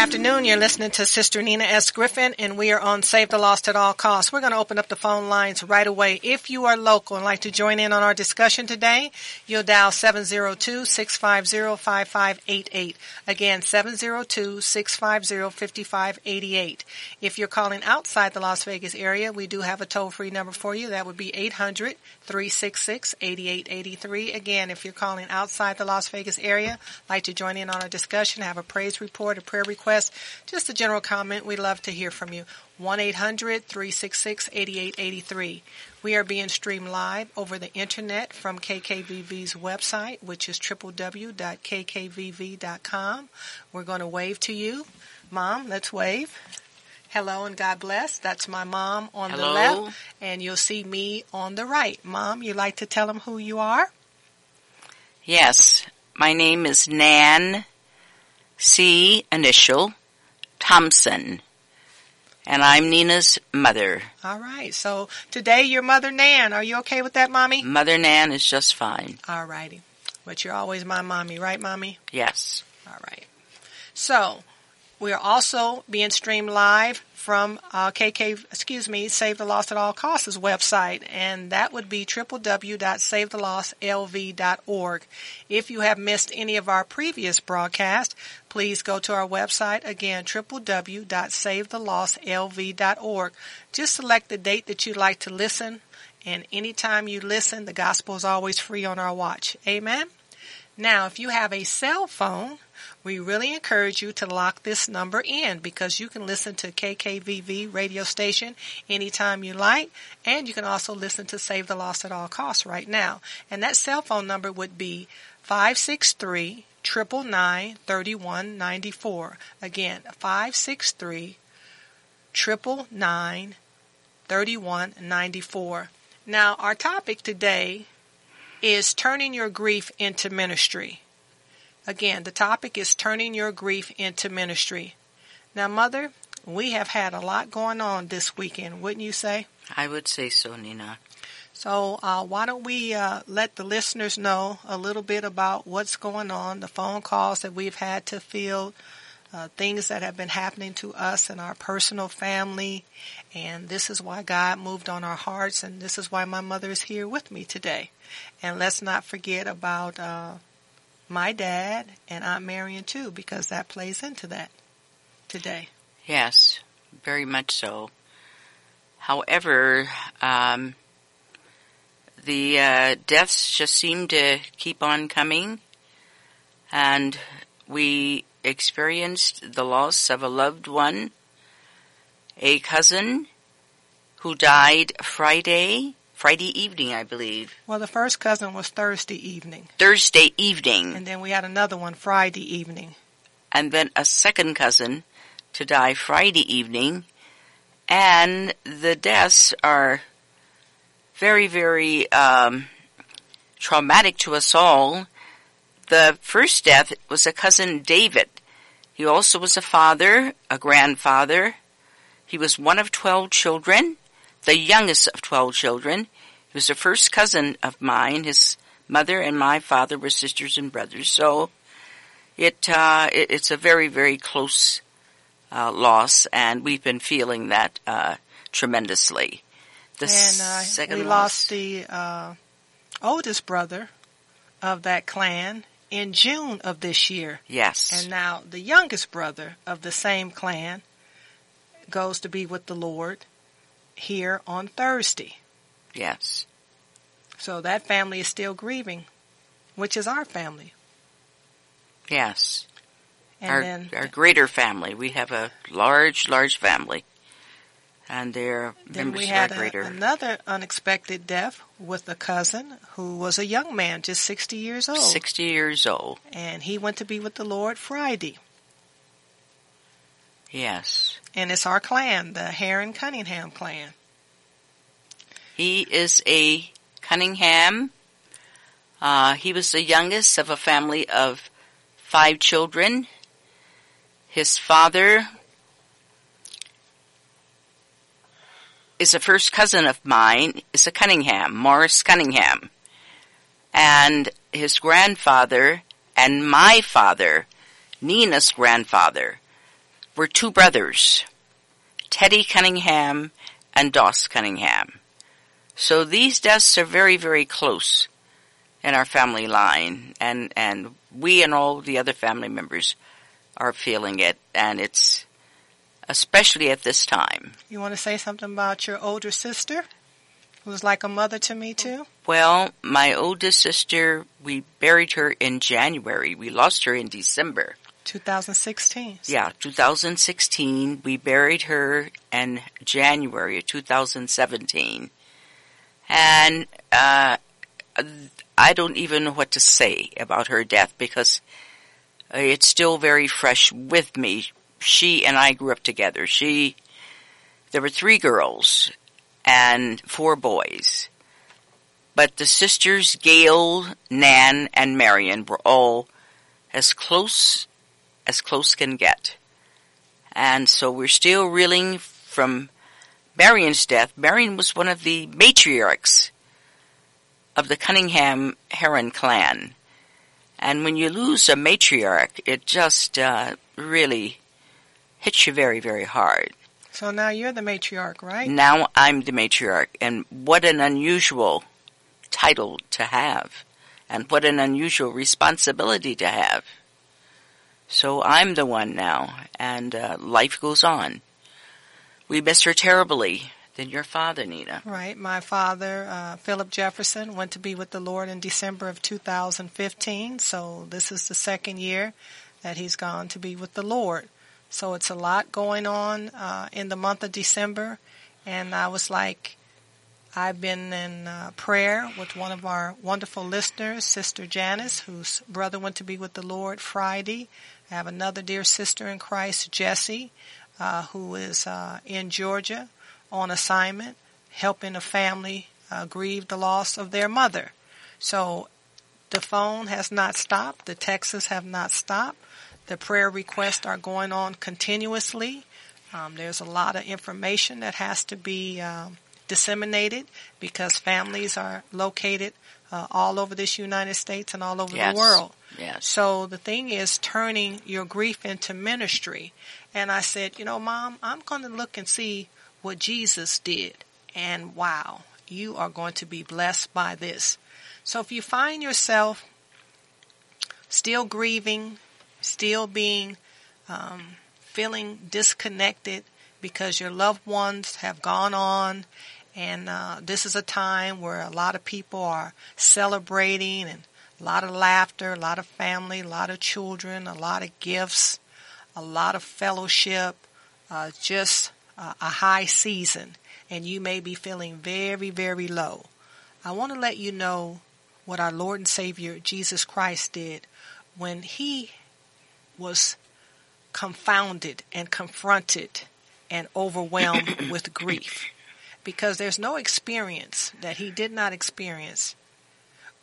Afternoon. You're listening to Sister Nina S. Griffin, and we are on Save the Lost at All Costs. We're going to open up the phone lines right away. If you are local and like to join in on our discussion today, you'll dial 702-650-5588. Again, 702-650-5588. If you're calling outside the Las Vegas area, we do have a toll-free number for you. That would be 800-366-8883. Again, if you're calling outside the Las Vegas area, like to join in on our discussion, have a praise report, a prayer request, just a general comment, we'd love to hear from you. 1-800-366-8883. We are being streamed live over the internet from KKVV's website, which is www.kkvv.com. We're going to wave to you. Mom, let's wave. Hello and God bless. That's my mom on Hello. the left, and you'll see me on the right. Mom, you like to tell them who you are? Yes, my name is Nan C. Initial Thompson, and I'm Nina's mother. All right. So today, your mother Nan. Are you okay with that, mommy? Mother Nan is just fine. All righty. But you're always my mommy, right, mommy? Yes. All right. So we are also being streamed live from uh, KK, excuse me, Save the Lost at All Costs website, and that would be www.savethelostlv.org. If you have missed any of our previous broadcasts, please go to our website again, www.savethelostlv.org. Just select the date that you'd like to listen, and anytime you listen, the gospel is always free on our watch. Amen. Now, if you have a cell phone, we really encourage you to lock this number in because you can listen to KKVV radio station anytime you like, and you can also listen to Save the Lost at All Costs right now. And that cell phone number would be 563 999 3194. Again, 563 999 3194. Now, our topic today is turning your grief into ministry. Again, the topic is turning your grief into ministry. Now, Mother, we have had a lot going on this weekend, wouldn't you say? I would say so, Nina. So, uh, why don't we uh, let the listeners know a little bit about what's going on, the phone calls that we've had to field, uh, things that have been happening to us and our personal family, and this is why God moved on our hearts, and this is why my mother is here with me today. And let's not forget about uh, my dad and Aunt Marion too, because that plays into that today. Yes, very much so. However, um, the uh, deaths just seem to keep on coming, and we experienced the loss of a loved one, a cousin who died Friday, Friday evening, I believe. Well, the first cousin was Thursday evening, Thursday evening, and then we had another one Friday evening. and then a second cousin to die Friday evening, and the deaths are very, very um, traumatic to us all. The first death was a cousin David. He also was a father, a grandfather. He was one of twelve children, the youngest of twelve children. He was the first cousin of mine. His mother and my father were sisters and brothers. So it, uh, it it's a very, very close uh, loss, and we've been feeling that uh, tremendously. The and uh, second we loss, lost the uh, oldest brother of that clan in June of this year. yes, And now the youngest brother of the same clan goes to be with the Lord here on Thursday. Yes. So that family is still grieving, which is our family. Yes. And our, then our greater family. We have a large, large family. And their then members we had are a- greater. another unexpected death with a cousin who was a young man, just 60 years old. 60 years old. And he went to be with the Lord Friday. Yes. And it's our clan, the Heron Cunningham clan. He is a Cunningham. Uh, he was the youngest of a family of five children. His father is a first cousin of mine, is a Cunningham, Morris Cunningham. And his grandfather and my father, Nina's grandfather, were two brothers, Teddy Cunningham and Doss Cunningham. So these deaths are very, very close in our family line, and and we and all the other family members are feeling it, and it's especially at this time. You want to say something about your older sister, who's like a mother to me too? Well, my oldest sister, we buried her in January. We lost her in December. 2016. Yeah, 2016. We buried her in January of 2017. And uh, I don't even know what to say about her death because it's still very fresh with me. She and I grew up together. She, there were three girls and four boys. But the sisters, Gail, Nan, and Marion were all as close as close can get. And so we're still reeling from Marion's death. Marion was one of the matriarchs of the Cunningham Heron clan. And when you lose a matriarch, it just uh, really hits you very, very hard. So now you're the matriarch, right? Now I'm the matriarch, and what an unusual title to have, and what an unusual responsibility to have. So I'm the one now, and uh, life goes on. We miss her terribly. Than your father, Nina. Right. My father, uh, Philip Jefferson, went to be with the Lord in December of 2015. So this is the second year that he's gone to be with the Lord. So it's a lot going on uh, in the month of December. And I was like, I've been in uh, prayer with one of our wonderful listeners, Sister Janice, whose brother went to be with the Lord Friday. I have another dear sister in Christ, Jessie, uh, who is uh, in Georgia on assignment, helping a family uh, grieve the loss of their mother. So the phone has not stopped. The texts have not stopped. The prayer requests are going on continuously. Um, there's a lot of information that has to be um, disseminated because families are located uh, all over this United States and all over Yes. the world. Yes. So the thing is turning your grief into ministry. And I said, you know, mom, I'm going to look and see what Jesus did. And wow, you are going to be blessed by this. So if you find yourself still grieving, still being, um, feeling disconnected because your loved ones have gone on and uh, this is a time where a lot of people are celebrating and a lot of laughter, a lot of family, a lot of children, a lot of gifts, a lot of fellowship, uh, just uh, a high season, and you may be feeling very, very low. I want to let you know what our Lord and Savior Jesus Christ did when He was confounded and confronted and overwhelmed with grief. Because there's no experience that He did not experience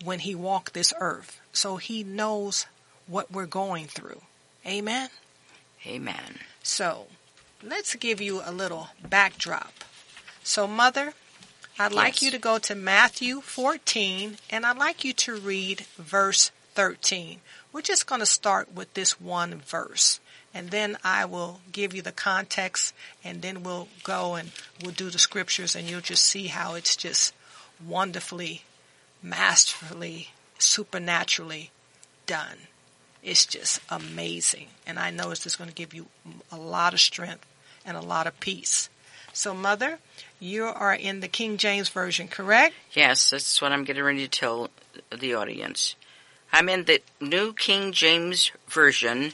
when He walked this earth. So He knows what we're going through. Amen? Amen. So, let's give you a little backdrop. So, Mother, I'd like you to go to Matthew 14 and I'd like you to read verse 13. We're just going to start with this one verse and then I will give you the context and then we'll go and we'll do the scriptures and you'll just see how it's just wonderfully, masterfully, supernaturally done. It's just amazing. And I know it's just going to give you a lot of strength and a lot of peace. So, Mother, you are in the King James Version, correct? Yes, that's what I'm getting ready to tell the audience. I'm in the New King James Version,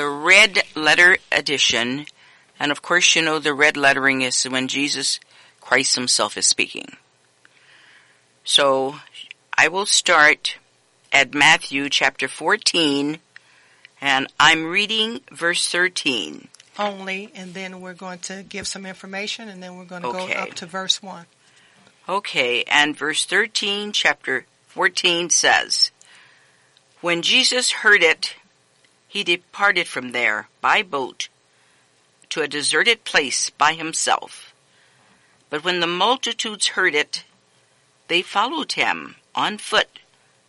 the red letter edition, and of course you know the red lettering is when Jesus Christ himself is speaking. So I will start at Matthew chapter 14 and I'm reading verse 13. Only, and then we're going to give some information and then we're going to Okay. go up to verse 1. Okay, and verse 13, chapter 14 says, When Jesus heard it, he departed from there by boat to a deserted place by himself. But when the multitudes heard it, they followed him on foot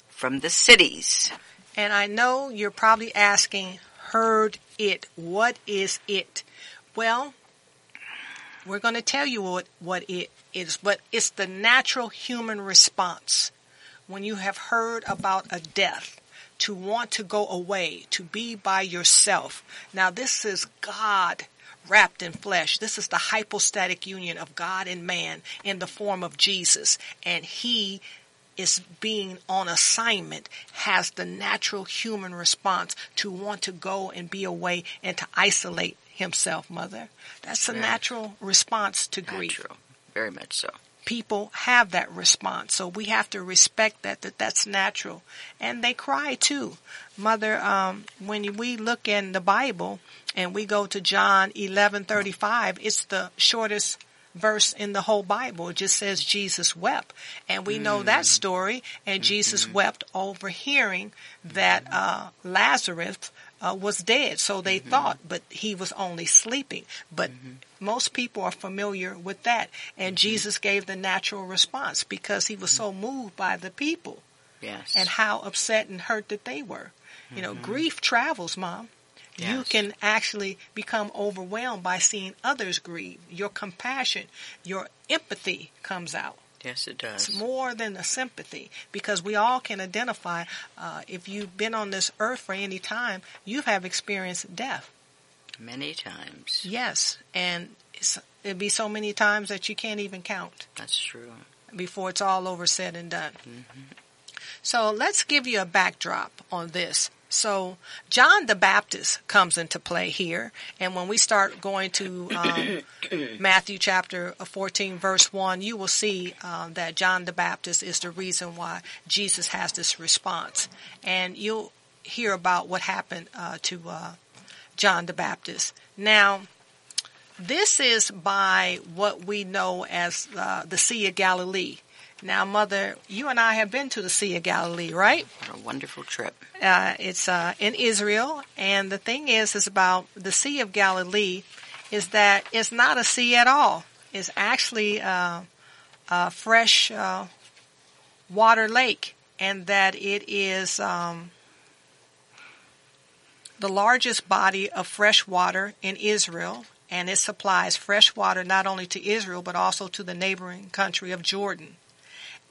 from the cities. And I know you're probably asking, heard it. What is it? Well, we're going to tell you what, what it is, but it's the natural human response when you have heard about a death to want to go away, to be by yourself. Now, this is God wrapped in flesh. This is the hypostatic union of God and man in the form of Jesus. And he is being on assignment has the natural human response to want to go and be away and to isolate himself, mother. That's a natural response to grief. Natural. Very much so. People have that response, so we have to respect that that that's natural, and they cry too, mother. Um, when we look in the Bible and we go to John eleven thirty five, it's the shortest verse in the whole Bible. It just says Jesus wept. And we know that story. And Jesus wept over hearing that uh, Lazarus uh, was dead. So they mm-hmm. thought, but he was only sleeping. But mm-hmm. most people are familiar with that. And mm-hmm. Jesus gave the natural response because he was so moved by the people Yes. and how upset and hurt that they were. You know, grief travels, Mom. You can actually become overwhelmed by seeing others grieve. Your compassion, your empathy comes out. Yes, it does. It's more than a sympathy because we all can identify uh, if you've been on this earth for any time, you have experienced death. Many times. Yes, and it'd be so many times that you can't even count That's true. before it's all over said and done. So let's give you a backdrop on this. So John the Baptist comes into play here, and when we start going to um, Matthew chapter 14, verse 1, you will see um, that John the Baptist is the reason why Jesus has this response. And you'll hear about what happened uh, to uh, John the Baptist. Now, this is by what we know as uh, the Sea of Galilee. Now, Mother, you and I have been to the Sea of Galilee, right? What a wonderful trip. Uh, it's uh, in Israel, and the thing is, is about the Sea of Galilee, is that it's not a sea at all. It's actually uh, a fresh uh, water lake, and that it is um, the largest body of fresh water in Israel, and it supplies fresh water not only to Israel but also to the neighboring country of Jordan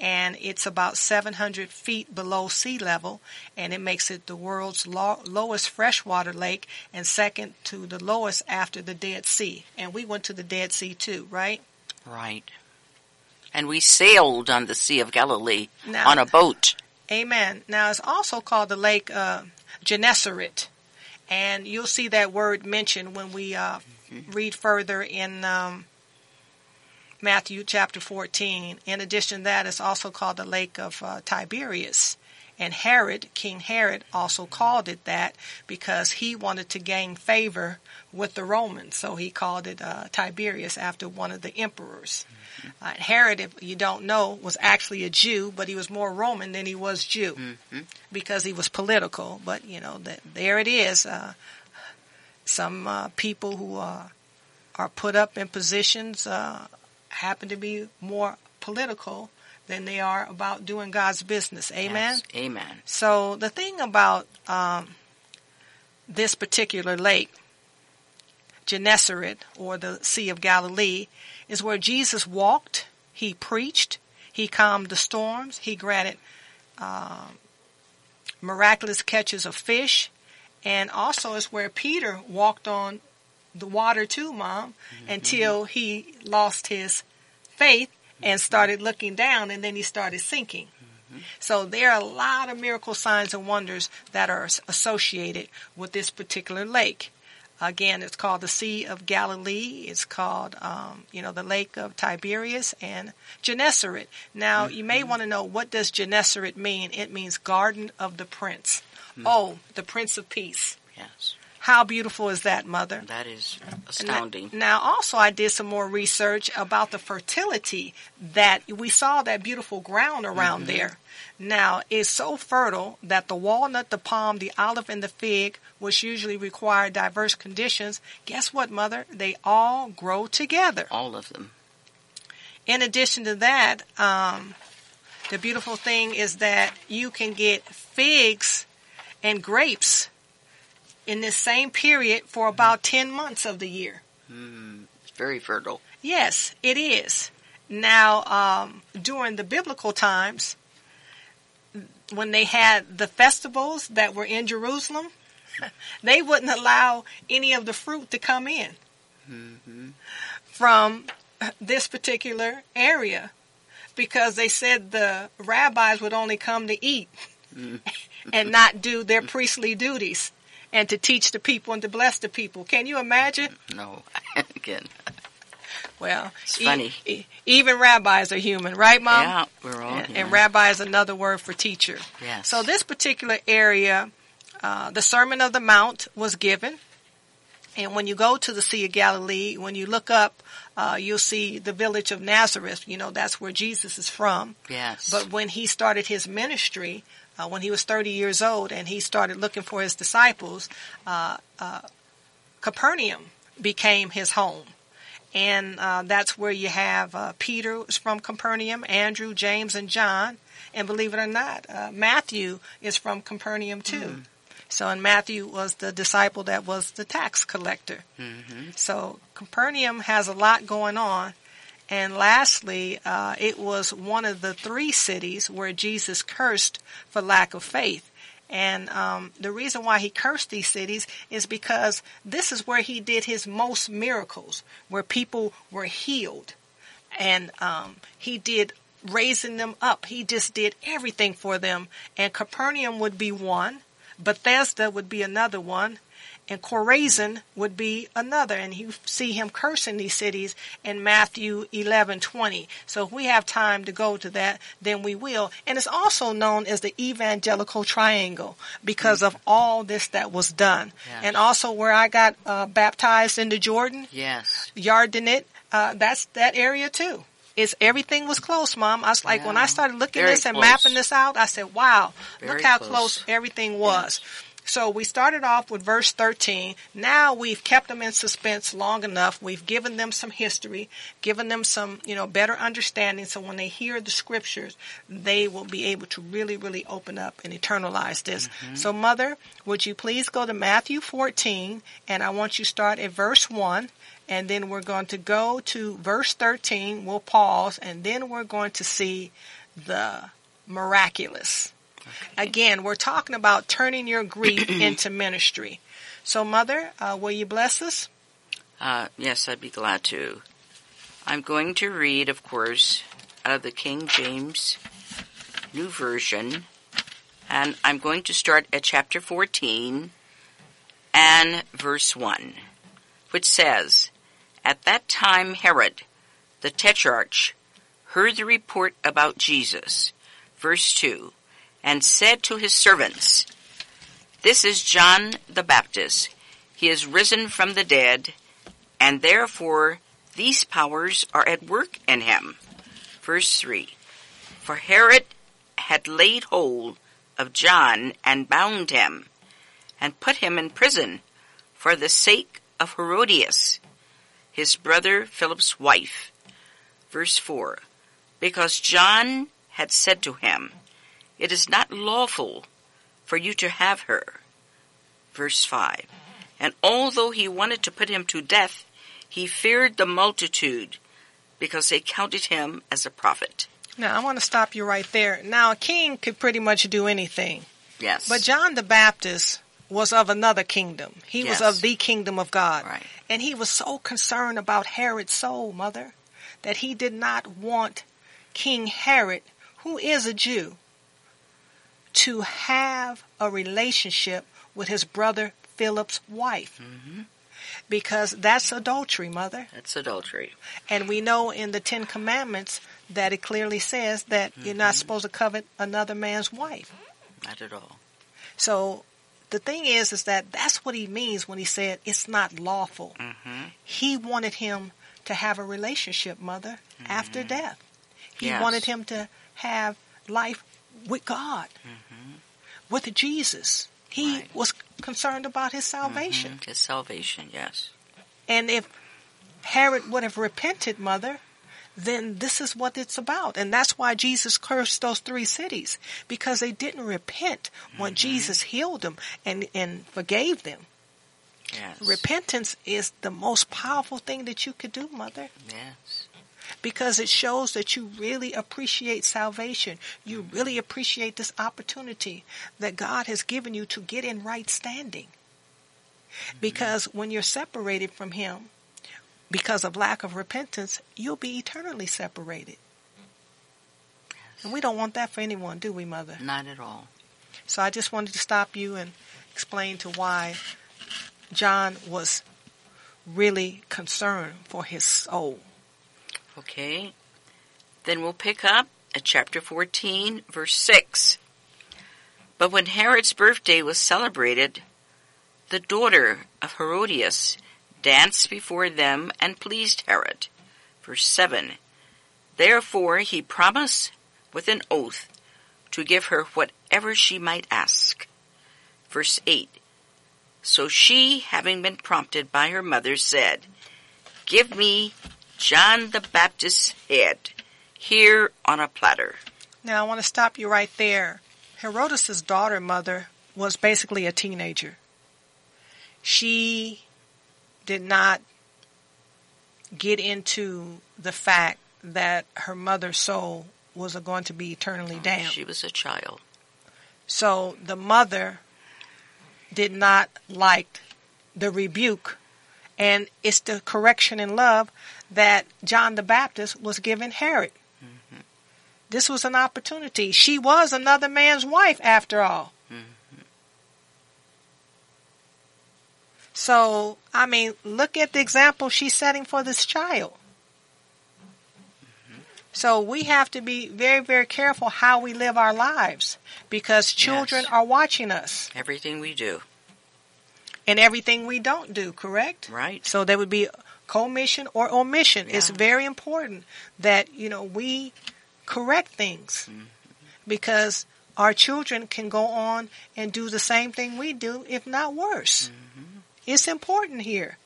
and it's about 700 feet below sea level, and it makes it the world's lo- lowest freshwater lake and second to the lowest after the Dead Sea. And we went to the Dead Sea too, right? Right. And we sailed on the Sea of Galilee Now- on a boat. Amen. Now it's also called the Lake uh, Gennesaret, and you'll see that word mentioned when we uh, read further in um, Matthew chapter 14. In addition to that, it's also called the Lake of uh, Tiberias. And Herod, King Herod, also called it that because he wanted to gain favor with the Romans. So he called it uh, Tiberias after one of the emperors. Uh, Herod, if you don't know, was actually a Jew, but he was more Roman than he was Jew because he was political. But, you know, th- there it is. Uh, some uh, people who uh, are put up in positions uh, happen to be more political than they are about doing God's business. Amen? Yes. Amen. So the thing about um, this particular lake, Gennesaret, or the Sea of Galilee, is where Jesus walked, he preached, he calmed the storms, he granted um, miraculous catches of fish, and also is where Peter walked on the water too, Mom, mm-hmm. until he lost his faith and mm-hmm. started looking down and then he started sinking. Mm-hmm. So there are a lot of miracle signs and wonders that are associated with this particular lake. Again, it's called the Sea of Galilee. It's called, um, you know, the Lake of Tiberias and Gennesaret. Now, you may want to know what does Gennesaret mean? It means Garden of the Prince. Hmm. Oh, the Prince of Peace. Yes. How beautiful is that, Mother? That is that- astounding. Now, also, I did some more research about the fertility that we saw that beautiful ground around there. Now, it's so fertile that the walnut, the palm, the olive, and the fig, which usually require diverse conditions, guess what, Mother? They all grow together. All of them. In addition to that, um, the beautiful thing is that you can get figs and grapes in this same period for about 10 months of the year. Mm, it's very fertile. Yes, it is. Now, um, during the biblical times, when they had the festivals that were in Jerusalem, they wouldn't allow any of the fruit to come in from this particular area because they said the rabbis would only come to eat and not do their priestly duties and to teach the people and to bless the people. Can you imagine? No. Again. Well, It's funny. e- even rabbis are human, right, Mom? yeah, we're all And, human. and rabbi is another word for teacher. Yes. So this particular area, uh, the Sermon of the Mount was given. And when you go to the Sea of Galilee, when you look up, uh, you'll see the village of Nazareth. You know, that's where Jesus is from. yes. But when he started his ministry, uh, when he was 30 years old and he started looking for his disciples, uh, uh, Capernaum became his home. And uh, that's where you have uh, Peter is from Capernaum, Andrew, James, and John. And believe it or not, uh, Matthew is from Capernaum too. So, and Matthew was the disciple that was the tax collector. hmm So Capernaum has a lot going on. And lastly, uh, it was one of the three cities where Jesus cursed for lack of faith. And um, the reason why he cursed these cities is because this is where he did his most miracles, where people were healed. And um, he did raising them up. He just did everything for them. And Capernaum would be one, Bethsaida would be another one, and Chorazin would be another. And you see him cursing these cities in Matthew 11:20. So if we have time to go to that, then we will. And it's also known as the evangelical triangle because of all this that was done. Yes. And also where I got uh, baptized into Jordan, Yes. Yardenit, uh, that's that area too. It's everything was close, Mom. I was like, when I started looking Very this and close. mapping this out, I said, wow, look how close. close everything was. So we started off with verse 13. Now we've kept them in suspense long enough. We've given them some history, given them some, you know, better understanding. So when they hear the scriptures, they will be able to really, really open up and eternalize this. Mm-hmm. So mother, would you please go to Matthew 14 and I want you to start at verse 1 and then we're going to go to verse 13. We'll pause and then we're going to see the miraculous. Again, we're talking about turning your grief into ministry. So, Mother, uh, will you bless us? Uh, yes, I'd be glad to. I'm going to read, of course, out of the King James New Version, and I'm going to start at chapter 14 and verse 1, which says, At that time Herod, the tetrarch, heard the report about Jesus, verse 2, and said to his servants, This is John the Baptist. He is risen from the dead, and therefore these powers are at work in him. Verse 3 For Herod had laid hold of John and bound him, and put him in prison for the sake of Herodias, his brother Philip's wife. Verse 4 Because John had said to him, It is not lawful for you to have her. Verse 5 And although he wanted to put him to death, he feared the multitude because they counted him as a prophet. Now, I want to stop you right there. Now, a king could pretty much do anything, Yes. but John the Baptist was of another kingdom. He was of the kingdom of God. Right. And he was so concerned about Herod's soul, mother, that he did not want King Herod, who is a Jew, to have a relationship with his brother Philip's wife. Mm-hmm. Because that's adultery, mother. That's adultery. And we know in the Ten Commandments that it clearly says that you're not mm-hmm. supposed to covet another man's wife. Not at all. So the thing is, is that that's what he means when he said it's not lawful. hmm He wanted him to have a relationship, mother, after mm-hmm. death. He Yes. wanted him to have life with God, mm-hmm. with Jesus. He Right. was concerned about his salvation. Mm-hmm. His salvation, yes. And if Herod would have repented, mother, then this is what it's about. And that's why Jesus cursed those three cities, because they didn't repent when mm-hmm. Jesus healed them and, and forgave them. Yes. Repentance is the most powerful thing that you could do, mother, Yes. Because it shows that you really appreciate salvation. You really appreciate this opportunity that God has given you to get in right standing. Mm-hmm. Because when you're separated from Him, because of lack of repentance, you'll be eternally separated. And we don't want that for anyone, do we, Mother? Not at all. So I just wanted to stop you and explain to why John was really concerned for his soul. Okay. Then we'll pick up at chapter 14, verse 6. But when Herod's birthday was celebrated, the daughter of Herodias danced before them and pleased Herod. Verse 7. Therefore he promised with an oath to give her whatever she might ask. Verse 8. So she, having been prompted by her mother, said, Give me John the Baptist's head here on a platter. Now I want to stop you right there. Herodotus' daughter, mother, was basically a teenager. She did not get into the fact that her mother's soul was going to be eternally oh, damned. She was a child. So the mother did not like the rebuke. And it's the correction in love that John the Baptist was giving Herod. Mm-hmm. This was an opportunity. She was another man's wife after all. Mm-hmm. So, I mean, look at the example she's setting for this child. Mm-hmm. So we have to be very, very careful how we live our lives because children Yes. are watching us Everything we do, and everything we don't do, correct? right? So there would be commission or omission. It's very important that, you know, we correct things Mm-hmm. because our children can go on and do the same thing we do, if not worse. Mm-hmm. It's important here.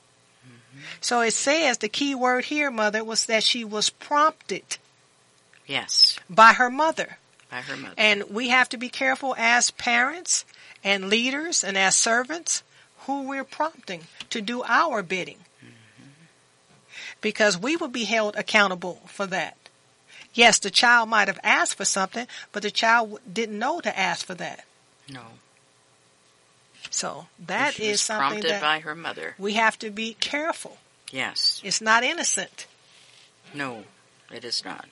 So it says the key word here, mother, was that she was prompted Yes, by her mother. by her mother. And we have to be careful as parents and leaders and as servants who we're prompting to do our bidding. Because we will be held accountable for that. Yes, the child might have asked for something, but the child didn't know to ask for that. no, So that is something prompted that by her mother. we have to be careful. Yes, It's not innocent. no, it is not.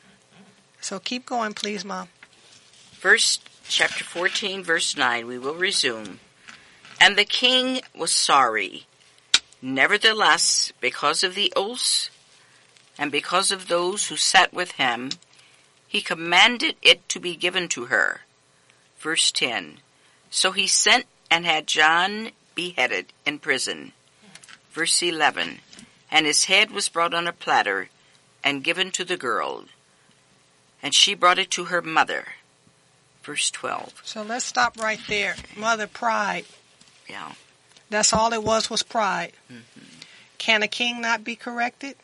So keep going, please, Mom. Verse chapter 14, verse 9, we will resume. And the king was sorry. Nevertheless, because of the oaths and because of those who sat with him, he commanded it to be given to her. Verse 10. So he sent and had John beheaded in prison. Verse 11. And his head was brought on a platter and given to the girl. And she brought it to her mother. Verse 12. So let's stop right there. Mother, pride. Yeah. That's all it was was pride. Mm-hmm. Can a king not be corrected?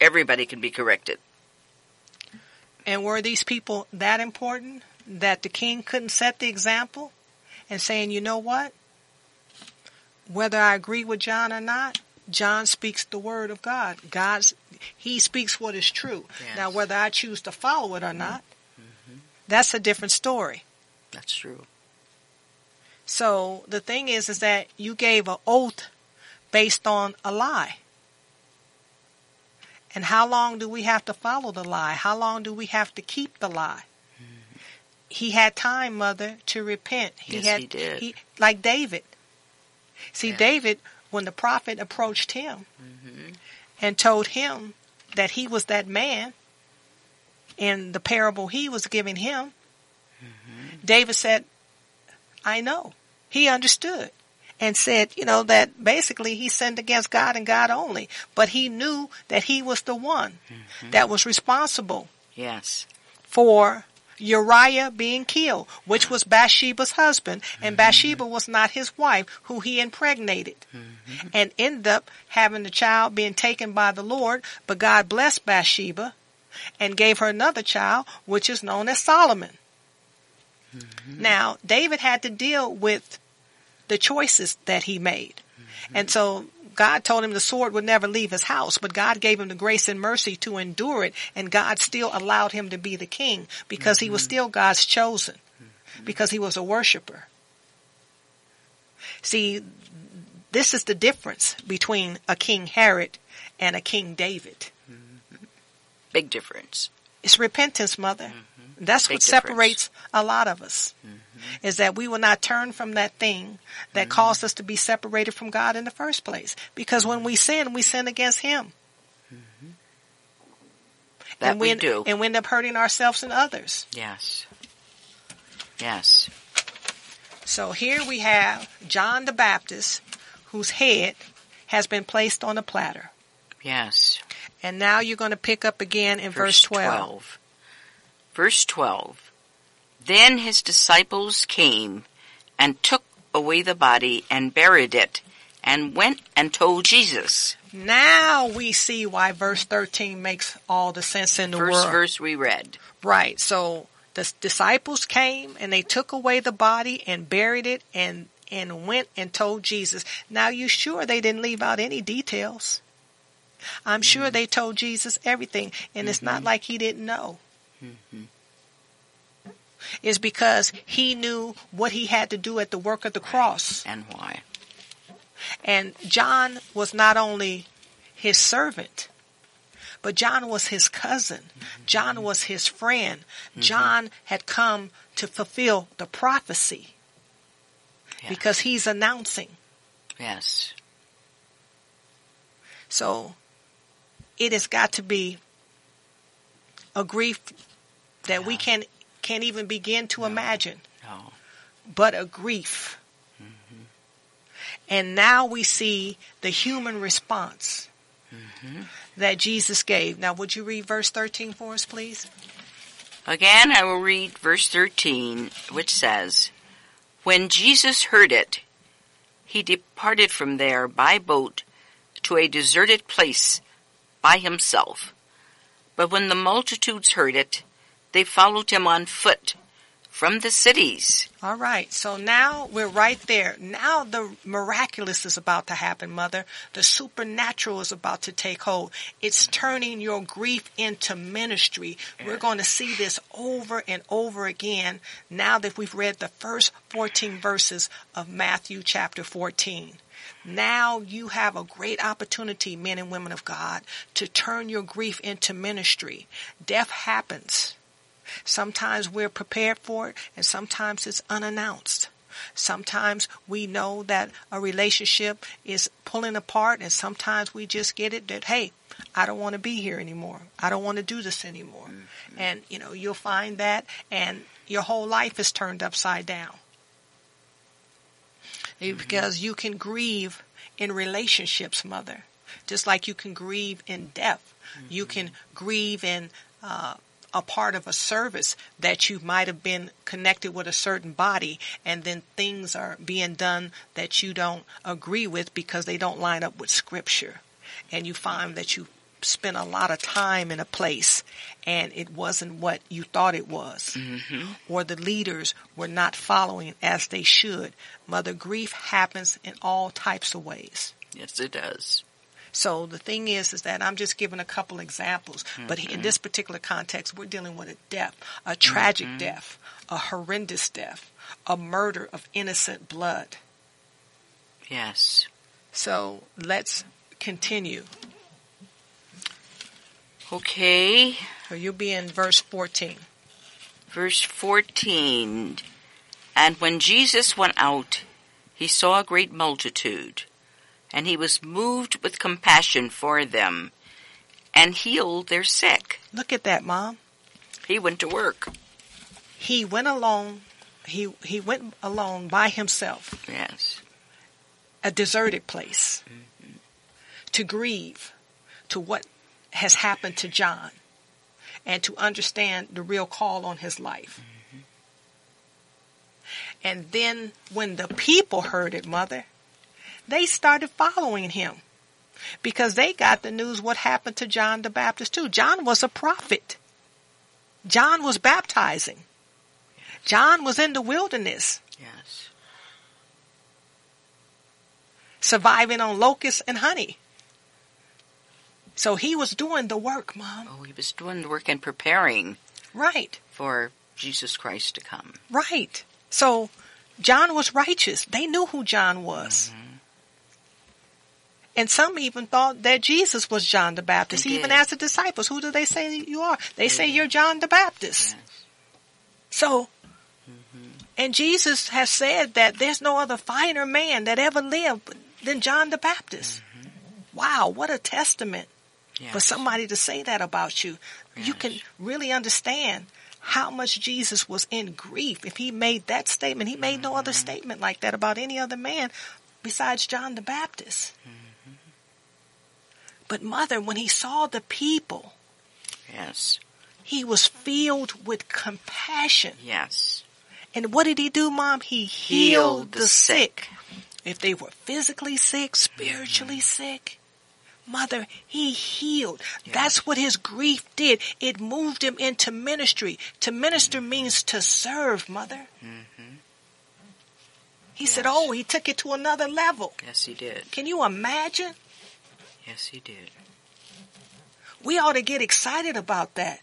Everybody can be corrected. And were these people that important that the king couldn't set the example and saying, you know what? Whether I agree with John or not, John speaks the word of God. God's he speaks what is true. Yes. Now whether I choose to follow it or not, mm-hmm. that's a different story. That's true. So the thing is, is that you gave an oath based on a lie. And how long do we have to follow the lie? How long do we have to keep the lie? Mm-hmm. He had time, mother, to repent. He yes, had, he did. He, like David. See, yeah. David, when the prophet approached him mm-hmm. and told him that he was that man in the parable he was giving him, mm-hmm. David said, I know. He understood and said, you know, that basically he sinned against God and God only. But he knew that he was the one mm-hmm. that was responsible. Yes. For Uriah being killed, which was Bathsheba's husband, and mm-hmm. Bathsheba was not his wife, who he impregnated, mm-hmm. and ended up having the child being taken by the Lord. But God blessed Bathsheba and gave her another child, which is known as Solomon. Mm-hmm. Now, David had to deal with the choices that he made. Mm-hmm. And so God told him the sword would never leave his house, but God gave him the grace and mercy to endure it, and God still allowed him to be the king because mm-hmm. he was mm-hmm. still God's chosen, mm-hmm. because he was a worshiper. See, this is the difference between a King Herod and a King David. Mm-hmm. Big difference. It's repentance, mother. Mm-hmm. That's Big what difference. separates a lot of us is that we will not turn from that thing that mm-hmm. caused us to be separated from God in the first place. Because when we sin, we sin against Him. Mm-hmm. That and we, we do. And we end up hurting ourselves and others. Yes. Yes. So here we have John the Baptist, whose head has been placed on a platter. Yes. And now you're going to pick up again in verse, verse 12. 12. Verse 12. Then his disciples came and took away the body and buried it and went and told Jesus. Now we see why verse 13 makes all the sense in the First world. First verse we read. Right. So the disciples came and they took away the body and buried it and and went and told Jesus. Now you sure they didn't leave out any details? I'm sure mm-hmm. they told Jesus everything and mm-hmm. it's not mm-hmm. like he didn't know. Mm-hmm is because he knew what he had to do at the work of the cross. And why? And John was not only his servant, but John was his cousin. Mm-hmm. John was his friend. Mm-hmm. John had come to fulfill the prophecy yeah. because he's announcing. Yes. So it has got to be a grief that yeah. we can can't even begin to no. imagine. No. But a grief. Mm-hmm. And now we see the human response mm-hmm. that Jesus gave. Now, would you read verse 13 for us, please? Again, I will read verse 13, which says, When Jesus heard it, he departed from there by boat to a deserted place by himself. But when the multitudes heard it, they followed him on foot from the cities. All right. So now we're right there. Now the miraculous is about to happen, mother. The supernatural is about to take hold. It's turning your grief into ministry. We're going to see this over and over again now that we've read the first 14 verses of Matthew chapter 14. Now you have a great opportunity, men and women of God, to turn your grief into ministry. Death happens. Sometimes we're prepared for it and sometimes it's unannounced. Sometimes we know that a relationship is pulling apart and sometimes we just get it that, hey, I don't want to be here anymore. I don't want to do this anymore. Mm-hmm. And, you know, you'll find that and your whole life is turned upside down. Mm-hmm. Because you can grieve in relationships, mother, just like you can grieve in death. Mm-hmm. You can grieve in uh, a part of a service that you might have been connected with a certain body and then things are being done that you don't agree with because they don't line up with scripture. And you find that you spent a lot of time in a place and it wasn't what you thought it was. Mm-hmm. Or the leaders were not following as they should. Mother grief happens in all types of ways. Yes, it does. So the thing is, is that I'm just giving a couple examples, mm-hmm. but in this particular context, we're dealing with a death, a tragic mm-hmm. death, a horrendous death, a murder of innocent blood. Yes. So let's continue. Okay. So you'll be in verse 14. Verse 14. And when Jesus went out, he saw a great multitude, and he was moved with compassion for them, and healed their sick. Look at that, Mom. He went to work. He went alone. He he went alone by himself, Yes. a deserted place, to grieve to what has happened to John, and to understand the real call on his life. Mm-hmm. And then when the people heard it, Mother, they started following him because they got the news what happened to John the Baptist too. John was a prophet. John was baptizing. John was in the wilderness, Yes. surviving on locusts and honey. So he was doing the work, Mom. Oh, he was doing the work and preparing Right, for Jesus Christ to come. right. So John was righteous. They knew who John was. Mm-hmm. And some even thought that Jesus was John the Baptist. They Even did. as the disciples, who do they say you are? They say you're John the Baptist. Yes. So, mm-hmm. and Jesus has said that there's no other finer man that ever lived than John the Baptist. Mm-hmm. Wow, what a testament for somebody to say that about you. You can really understand how much Jesus was in grief if he made that statement. He made no other mm-hmm. statement like that about any other man besides John the Baptist. But mother, when he saw the people, Yes. he was filled with compassion. Yes. And what did he do, Mom? He healed, the, sick. If they were physically sick, spiritually mm-hmm. sick, Mother, he healed. That's what his grief did. It moved him into ministry. To minister mm-hmm. means to serve, Mother. Mm-hmm. He said, oh, he took it to another level. Yes, he did. Can you imagine? Yes, he did. We ought to get excited about that.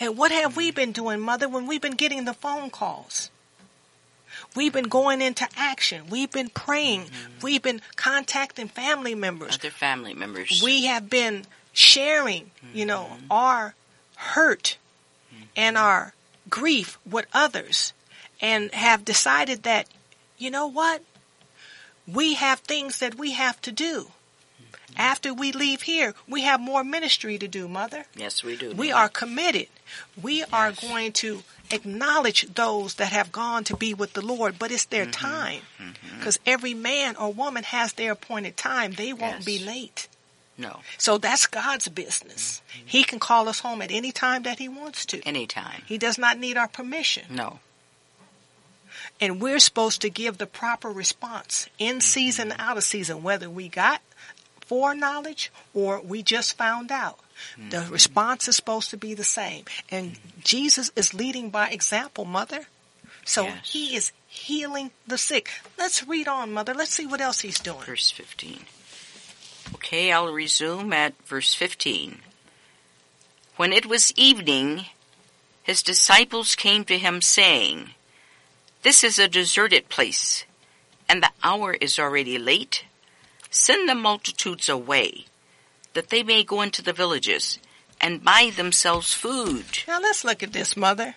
And what have we been doing, Mother, when we've been getting the phone calls? We've been going into action. We've been praying. Mm-hmm. We've been contacting family members. Other family members. We have been sharing, you know, mm-hmm. our hurt mm-hmm. and our grief with others and have decided that, you know what? We have things that we have to do. After we leave here, we have more ministry to do, Mother. yes, we do. We Mother. are committed. We are going to acknowledge those that have gone to be with the Lord, but it's their Mm-hmm. time. Because every man or woman has their appointed time. They won't be late. No. So that's God's business. Mm-hmm. He can call us home at any time that He wants to. Anytime. He does not need our permission. No. And we're supposed to give the proper response in season, out of season, whether we got foreknowledge or we just found out. The mm-hmm. response is supposed to be the same. And mm-hmm. Jesus is leading by example, Mother. So Yes. He is healing the sick. Let's read on, Mother. Let's see what else He's doing. Verse 15. Okay, I'll resume at verse 15. When it was evening, his disciples came to him saying, This is a deserted place, and the hour is already late. Send the multitudes away, that they may go into the villages and buy themselves food. Now let's look at this, Mother.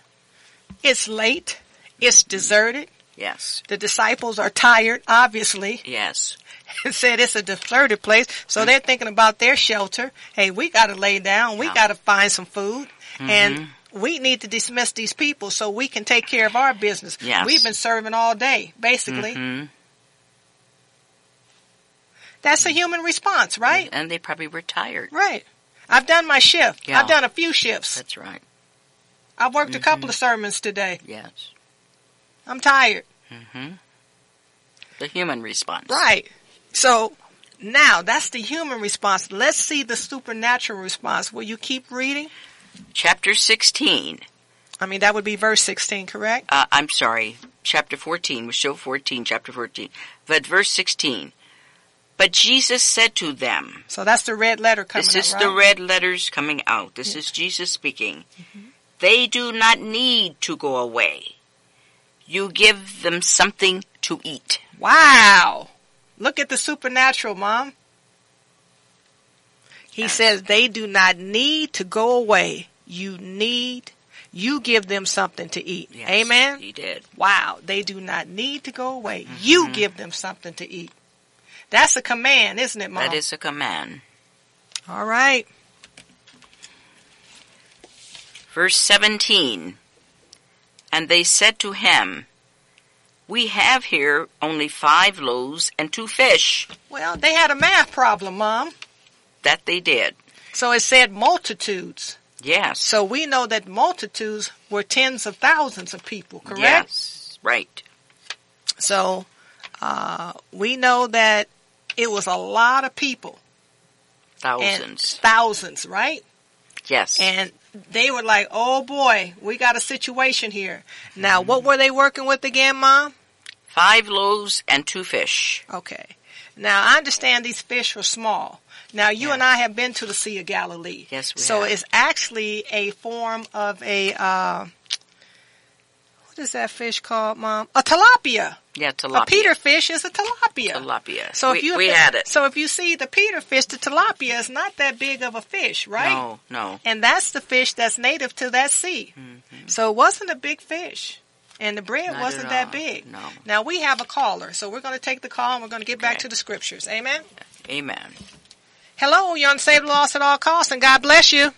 It's late. It's deserted. Yes, The disciples are tired, obviously. yes, and said it's a deserted place. So they're thinking about their shelter. Hey, we got to lay down. We Yeah. got to find some food. And we need to dismiss these people so we can take care of our business. Yes. We've been serving all day, basically. hmm That's a human response, right? and they probably were tired. Right. I've done my shift. Yeah. I've done a few shifts. That's right. I've worked a couple of sermons today. Yes. I'm tired. Mm-hmm. The human response. Right. So now that's the human response. Let's see the supernatural response. Will you keep reading? Chapter 16. I mean, that would be verse 16, correct? Uh, I'm sorry. Chapter 14. We show 14, chapter 14. But verse 16. But Jesus said to them, So that's the red letter coming this is up, the red letters coming out. This is Jesus speaking. Mm-hmm. They do not need to go away. you give them something to eat. Wow. Look at the supernatural, Mom. He says they do not need to go away. You need, you give them something to eat. Yes, Amen. He did. Wow. They do not need to go away. You mm-hmm. give them something to eat. That's a command, isn't it, Mom? That is a command. All right. Verse 17. And they said to him, We have here only five loaves and two fish. Well, they had a math problem, Mom. That they did. So it said multitudes. Yes. So we know that multitudes were tens of thousands of people, correct? Yes. Right. So uh, we know that it was a lot of people. Thousands. thousands, right? yes. And they were like, oh boy, we got a situation here. Now, what were they working with again, Mom? Five loaves and two fish. Okay. Now, I understand these fish were small. Now, you Yeah. and I have been to the Sea of Galilee. Yes, we So have. it's actually a form of a, uh, what is that fish called, Mom? A tilapia. Yeah, tilapia. A Peter fish is a tilapia. Tilapia. So we, if you we had it. So if you see the Peter fish, the tilapia is not that big of a fish, right? No, no. And that's the fish that's native to that sea. So it wasn't a big fish. And the bread Mm-hmm. Not wasn't that big. No. Now we have a caller, so we're going to take the call and we're going to get back to the scriptures. Amen. Amen. Hello, you're on Save the Lost at All Costs, and God bless you.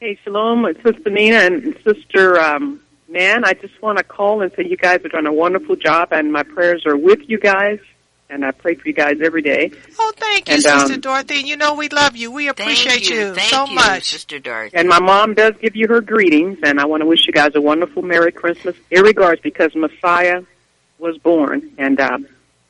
Hey, Shalom, it's Sister Nina and Sister um, Man. I just want to call and say you guys are doing a wonderful job, and my prayers are with you guys, and I pray for you guys every day. Oh, thank you, And, Sister um, Dorothy. You know we love you. We appreciate Thank you. Thank so you, much. Sister Dorothy. And my mom does give you her greetings, and I want to wish you guys a wonderful Merry Christmas, irregards, because Messiah was born, and um,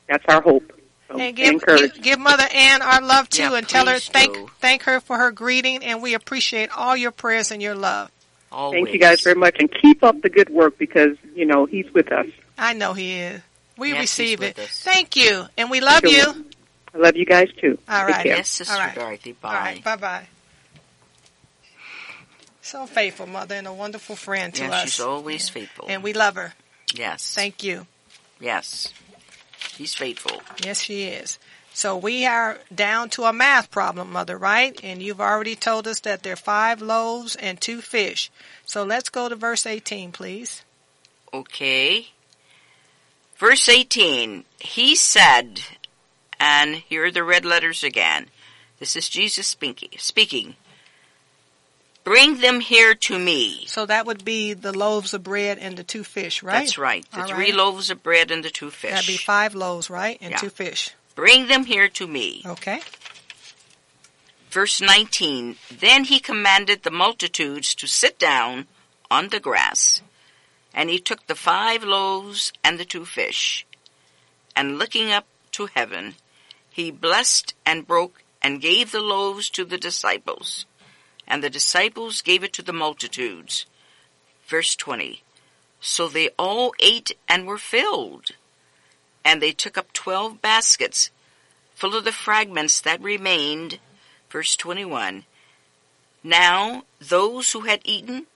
that's our hope. So And stay give, give give Mother Ann our love too, Yeah, and tell her thank do. thank her for her greeting, and we appreciate all your prayers and your love. Always. Thank you guys very much, and keep up the good work because you know He's with us. I know he is. We Yes, receive it. us. Thank you, and we love Sure. you. I love you guys too. All right, Take care. Yes, Sister All right. Dorothy. Bye. All right, bye bye. So faithful, mother, and a wonderful friend to yes, us, she's always faithful. and we love her. yes. Thank you. Yes. She's faithful. Yes, she is. So we are down to a math problem, mother, right? And you've already told us that there are five loaves and two fish. So let's go to verse 18, please. Okay. Verse 18. He said, and here are the red letters again. This is Jesus speaking. Speaking. Bring them here to me. So that would be the loaves of bread and the two fish, right? That's right. The All three right. loaves of bread and the two fish. That'd be five loaves, right? And Yeah. two fish. Bring them here to me. Okay. Verse 19. Then he commanded the multitudes to sit down on the grass. And he took the five loaves and the two fish. And looking up to heaven, he blessed and broke and gave the loaves to the disciples. And the disciples gave it to the multitudes. Verse 20. So they all ate and were filled. And they took up twelve baskets full of the fragments that remained. Verse 21. Now those who had eaten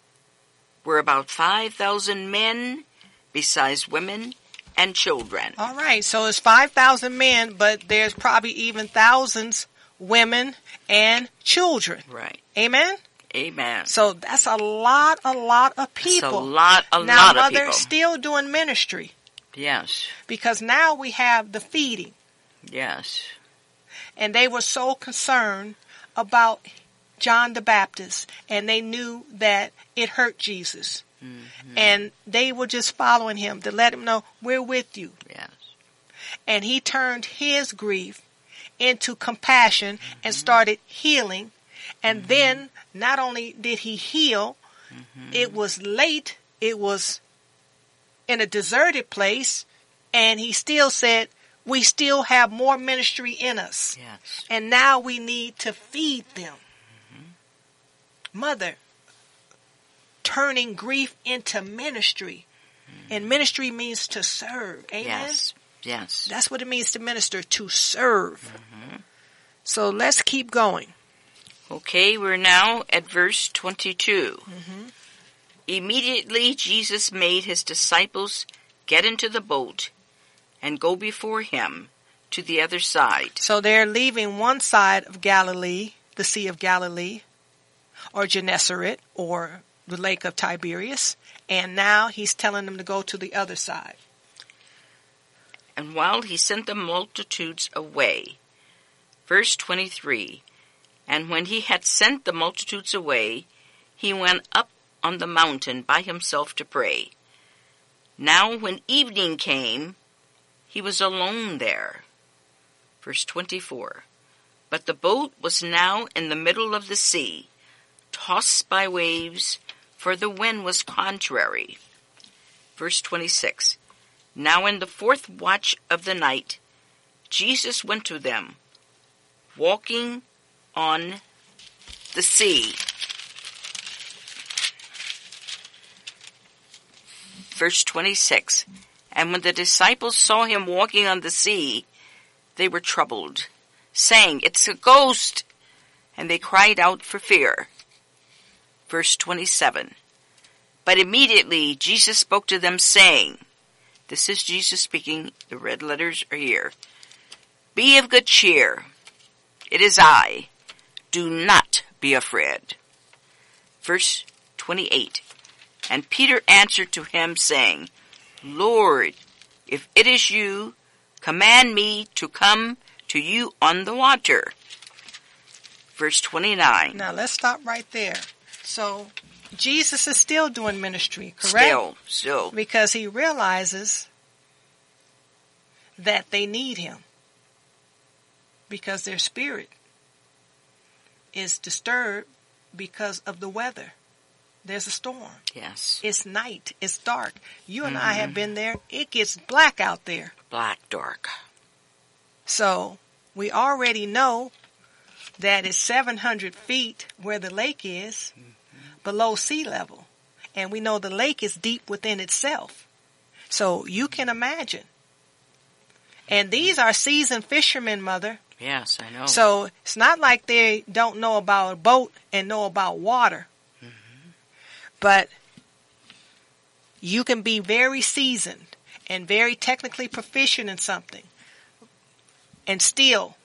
were about 5,000 men, besides women and children. All right. So it's 5,000 men, but there's probably even thousands women and children. Right. Amen? Amen. So that's a lot, a lot of people. a lot, a now, lot of people. Now, Mother, still doing ministry Yes. because now we have the feeding. Yes. And they were so concerned about John the Baptist and they knew that it hurt Jesus. Mm-hmm. And they were just following him to let him know, we're with you. Yes. And he turned his grief into compassion and mm-hmm. started healing. And mm-hmm. then not only did he heal, mm-hmm. it was late, it was in a deserted place, and he still said, we still have more ministry in us. Yes. And now we need to feed them. Mm-hmm. Mother, turning grief into ministry. Mm-hmm. And ministry means to serve. Amen? Yes. Yes. That's what it means to minister, to serve. Mm-hmm. So let's keep going. Okay, we're now at verse 22. Mm-hmm. Immediately Jesus made his disciples Get into the boat and go before him to the other side. So they're leaving one side of Galilee, the Sea of Galilee, or Gennesaret, or the Lake of Tiberias, and now he's telling them to go to the other side. And while he sent the multitudes away, verse 23, and when he had sent the multitudes away, he went up on the mountain by himself to pray. Now when evening came, he was alone there. Verse 24. But the boat was now in the middle of the sea, tossed by waves, for the wind was contrary. Verse 26. Now in the fourth watch of the night, Jesus went to them, walking on the sea. Verse 26. And when the disciples saw him walking on the sea, they were troubled, saying, It's a ghost! And they cried out for fear. Verse 27. But immediately Jesus spoke to them, saying, This is Jesus speaking, the red letters are here. Be of good cheer. It is I. Do not be afraid. Verse 28. And Peter answered to him, saying, Lord, if it is you, command me to come to you on the water. Verse 29. Now let's stop right there. So Jesus is still doing ministry, correct? Still, still. Because he realizes that they need him. Because their spirit is disturbed because of the weather. There's a storm. Yes. It's night. It's dark. You and I have mm-hmm. been there. It gets black out there. Black dark. So we already know that it's 700 feet where the lake is mm-hmm. below sea level. And we know the lake is deep within itself. So you can imagine. And mm-hmm. these are seasoned fishermen, mother. Yes, I know. So it's not like they don't know about a boat and know about water. But you can be very seasoned and very technically proficient in something and still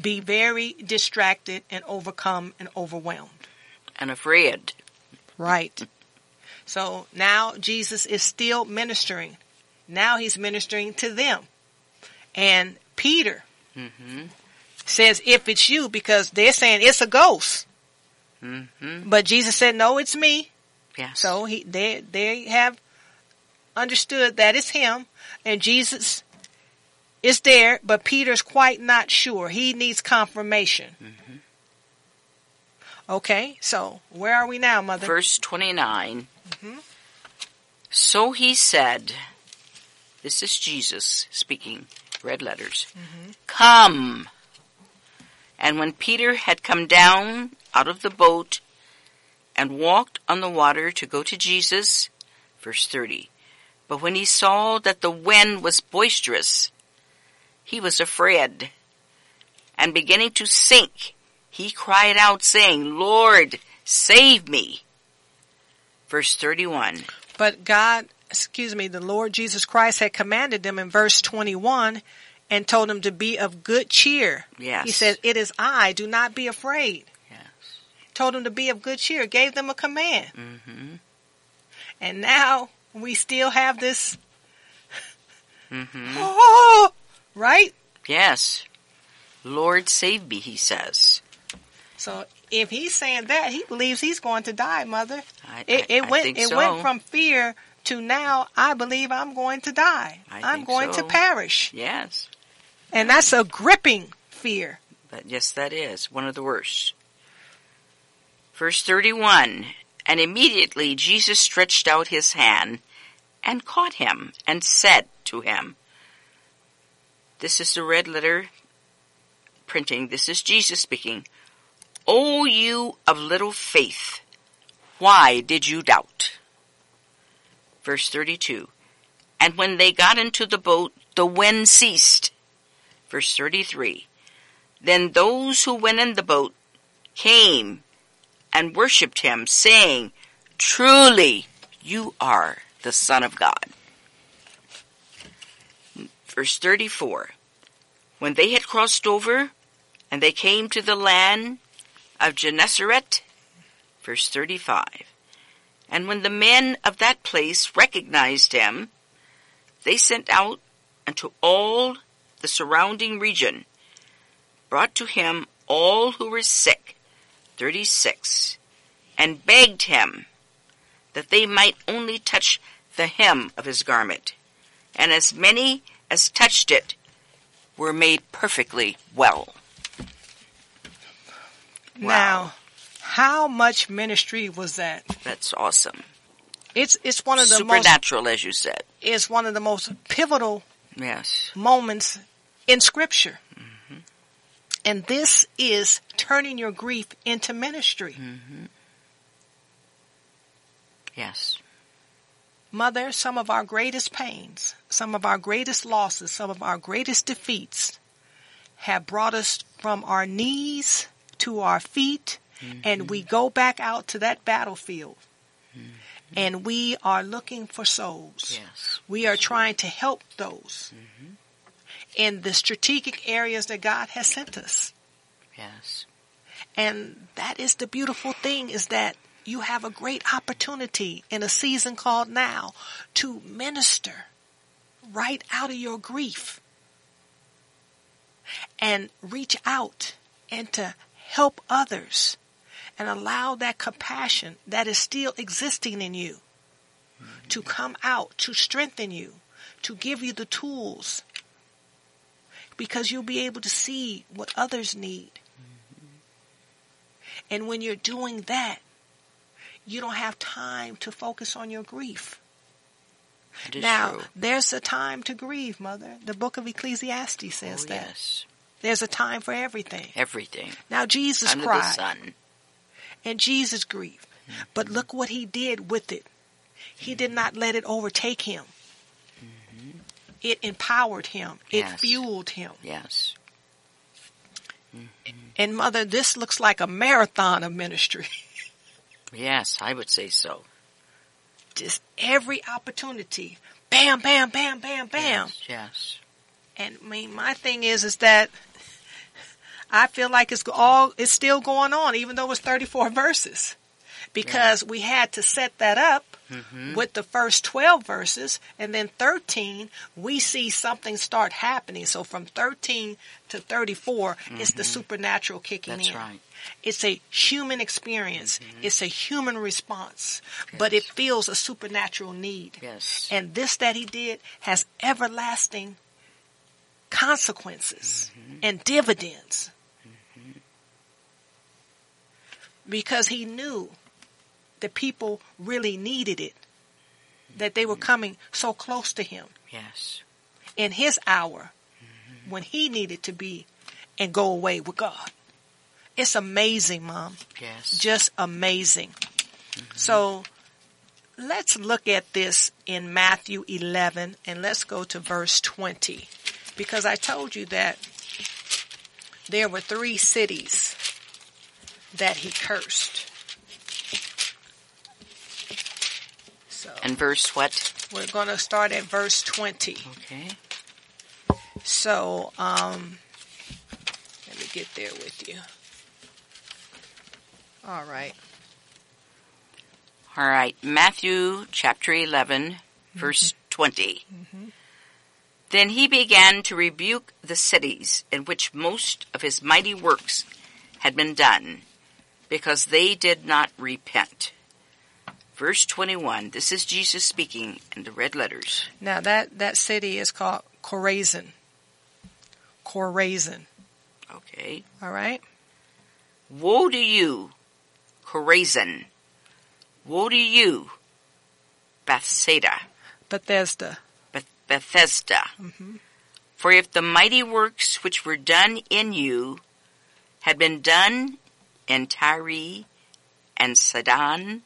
be very distracted and overcome and overwhelmed. and afraid. Right. So now Jesus is still ministering. Now he's ministering to them. And Peter hmm says, if it's you, because they're saying it's a ghost. Hmm But Jesus said, no, it's me. Yes. So he, they, they have understood that it's him and Jesus is there, but Peter's quite not sure. He needs confirmation. Mhm. Okay, so where are we now, mother? Verse 29. Mhm. So he said, this is Jesus speaking, red letters, come. And when Peter had come down out of the boat and walked on the water to go to Jesus, verse 30, but when he saw that the wind was boisterous, he was afraid. And beginning to sink, he cried out saying, Lord, save me. Verse 31. But God, excuse me, the Lord Jesus Christ had commanded them in verse 21 and told them to be of good cheer. Yes. He said, it is I, do not be afraid. Told them to be of good cheer, gave them a command. Mm-hmm. And now we still have this, Mm-hmm. oh, right? Yes. Lord save me, he says. So if he's saying that, he believes he's going to die, mother. I, It, it I went, it so. went from fear to now I believe I'm going to die. I I'm think going so. to perish. Yes. And that's a gripping fear. But yes, that is one of the worst. Verse 31. And immediately Jesus stretched out his hand and caught him and said to him, This is the red letter printing. This is Jesus speaking. O you of little faith, why did you doubt? Verse 32. And when they got into the boat, the wind ceased. Verse 33. Then those who went in the boat came and worshipped him, saying, Truly, you are the Son of God. Verse 34 When they had crossed over, and they came to the land of Gennesaret, verse 35, and when the men of that place recognized him, they sent out unto all the surrounding region, brought to him all who were sick, 36, and begged him that they might only touch the hem of his garment. And as many as touched it were made perfectly well. Now, how much ministry was that? That's awesome. It's it's one of the most Supernatural, as you said. it's one of the most pivotal Yes. moments in scripture. And this is turning your grief into ministry. Mm-hmm. Yes. Mother, some of our greatest pains, some of our greatest losses, some of our greatest defeats have brought us from our knees to our feet, mm-hmm. and we go back out to that battlefield. Mm-hmm. And we are looking for souls. Yes. We are trying to help those in the strategic areas that God has sent us. Yes. And that is the beautiful thing is that you have a great opportunity in a season called now to minister right out of your grief and reach out and to help others and allow that compassion that is still existing in you to come out, to strengthen you, to give you the tools because you'll be able to see what others need. Mm-hmm. And when you're doing that, you don't have time to focus on your grief. Now, true. there's a time to grieve, Mother. The book of Ecclesiastes says Oh, that. yes. There's a time for everything. Everything. Now, Jesus Under the cried sun. and Jesus grieved. But mm-hmm. look what he did with it. He did not let it overtake him. It empowered him. It Yes. fueled him. Yes. Mm-hmm. And mother, this looks like a marathon of ministry. Yes, I would say so. Just every opportunity. Bam, bam, bam, bam, bam. Yes. yes. And I mean, my thing is, is that I feel like it's all, it's still going on, even though it's 34 verses. Because we had to set that up Mm-hmm. with the first 12 verses, and then 13, we see something start happening. So from 13 to 34, it's the supernatural kicking Mm-hmm. That's in. right. It's a human experience. Mm-hmm. It's a human response, but it feels a supernatural need. Yes. And this that he did has everlasting consequences and dividends. Because he knew the people really needed it, that they were mm-hmm. coming so close to him yes. in his hour mm-hmm. when he needed to be and go away with God. It's amazing, Mom. Yes. Just amazing. Mm-hmm. So let's look at this in Matthew 11 and let's go to verse 20 because I told you that there were three cities that he cursed. So and verse what? we're going to start at verse 20. Okay. So, um, let me get there with you. All right. All right. Matthew chapter 11, verse 20. Then he began to rebuke the cities in which most of his mighty works had been done, because they did not repent. Verse 21. This is Jesus speaking in the red letters. Now that that city is called Chorazin. Chorazin. Okay. All right. Woe to you, Chorazin! Woe to you, Bethsaida! Bethesda. Beth- Bethesda. Mm-hmm. For if the mighty works which were done in you had been done in Tyre and Sidon,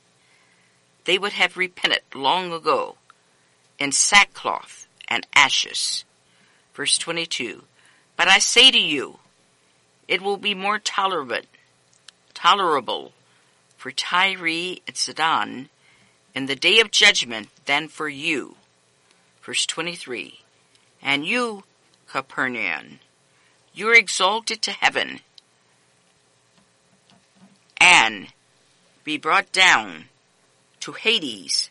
they would have repented long ago in sackcloth and ashes. Verse 22. But I say to you, it will be more tolerable, tolerable for Tyre and Sidon in the day of judgment than for you. Verse 23. And you, Capernaum, you are exalted to heaven, and be brought down to Hades.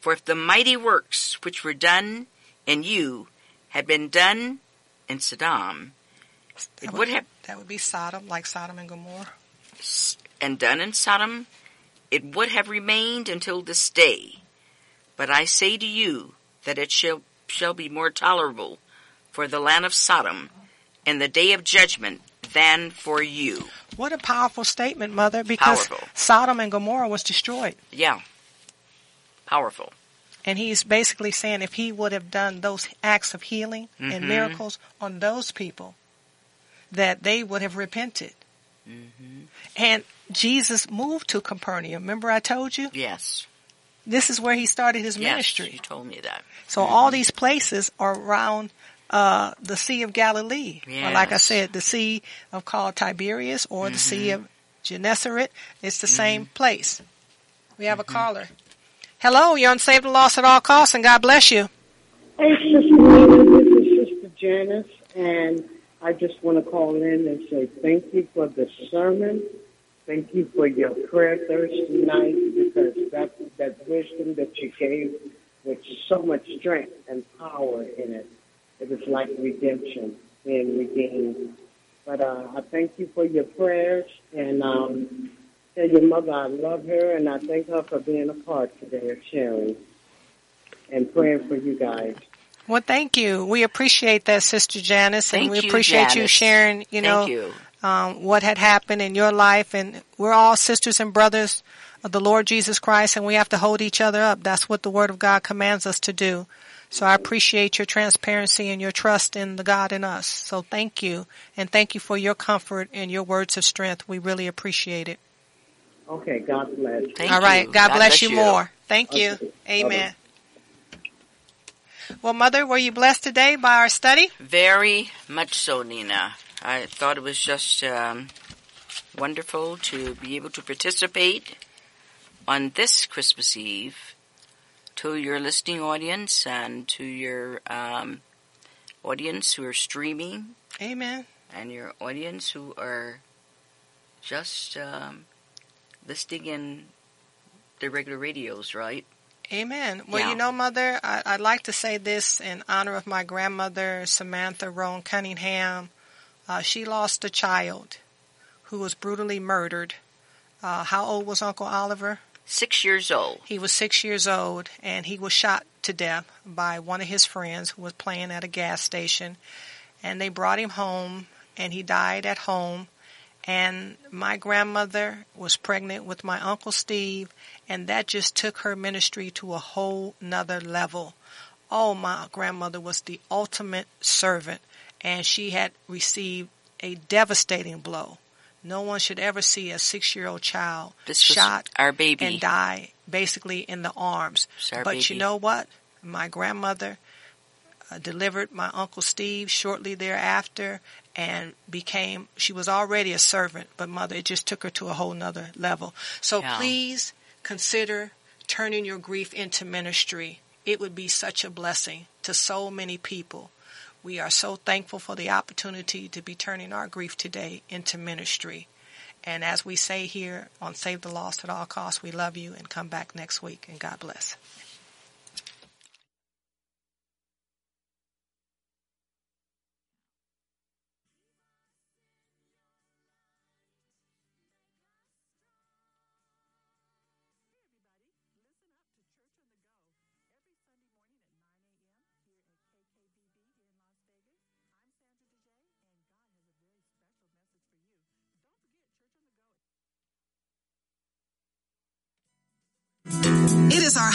For if the mighty works which were done in you had been done in Sodom, it That would have that would be Sodom, like Sodom and Gomorrah. and done in Sodom, it would have remained until this day. But I say to you that it shall, shall be more tolerable for the land of Sodom in the day of judgment than for you. What a powerful statement, Mother, because Powerful. Sodom and Gomorrah was destroyed. Yeah. Powerful. And he's basically saying if he would have done those acts of healing and Mhm. miracles on those people, that they would have repented. Mm-hmm. And Jesus moved to Capernaum. Remember I told you? Yes. This is where he started his Yes, ministry. you told me that. So all these places are around uh, the Sea of Galilee. Or like I said, the Sea of called Tiberias or the Sea Mhm. of Gennesaret. It's the same place. We have a caller. Hello, you're on Save the Lost at All Costs, and God bless you. Hey, Sister this is Sister Janice, and I just want to call in and say thank you for the sermon. Thank you for your prayer Thursday night because that that wisdom that you gave with so much strength and power in it. It was like redemption, being redeemed. But uh, I thank you for your prayers and um, tell your mother I love her and I thank her for being a part today of sharing and praying for you guys. Well, thank you. We appreciate that, Sister Janice, and Thank we you, appreciate you Janice. sharing, you know, you. um, what had happened in your life. And we're all sisters and brothers of the Lord Jesus Christ, and we have to hold each other up. That's what the Word of God commands us to do. So I appreciate your transparency and your trust in the God in us. So thank you, and thank you for your comfort and your words of strength. We really appreciate it. Okay, God bless. Thank All right. you. God, bless, you more. Thank you. Okay. Amen. Well, Mother, were you blessed today by our study? Very much so, Nina. I thought it was just um, wonderful to be able to participate on this Christmas Eve to your listening audience and to your um, audience who are streaming Amen. and your audience who are just um, listening in the regular radios, right? Amen. Well, Yeah. you know, Mother, I, I'd like to say this in honor of my grandmother, Samantha Roan Cunningham. Uh, she lost a child who was brutally murdered. Uh, how old was Uncle Oliver? Six years old. He was six years old, and he was shot to death by one of his friends who was playing at a gas station. And they brought him home, and he died at home. And my grandmother was pregnant with my Uncle Steve, and that just took her ministry to a whole nother level. Oh, my grandmother was the ultimate servant, and she had received a devastating blow. No one should ever see a six year old child shot our baby. and die basically in the arms. But you know what? My grandmother uh, delivered my uncle Steve shortly thereafter and became she was already a servant, but mother it just took her to a whole nother level. So Yeah. please consider turning your grief into ministry. It would be such a blessing to so many people. We are so thankful for the opportunity to be turning our grief today into ministry. And as we say here on Save the Lost at All Costs, we love you and come back next week and God bless.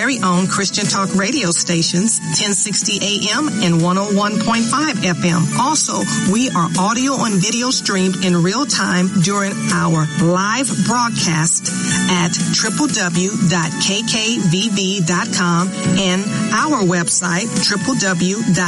very own Christian Talk radio stations, 1060 AM and 101.5 FM. Also, we are audio and video streamed in real time during our live broadcast at www.kkvv.com and our website www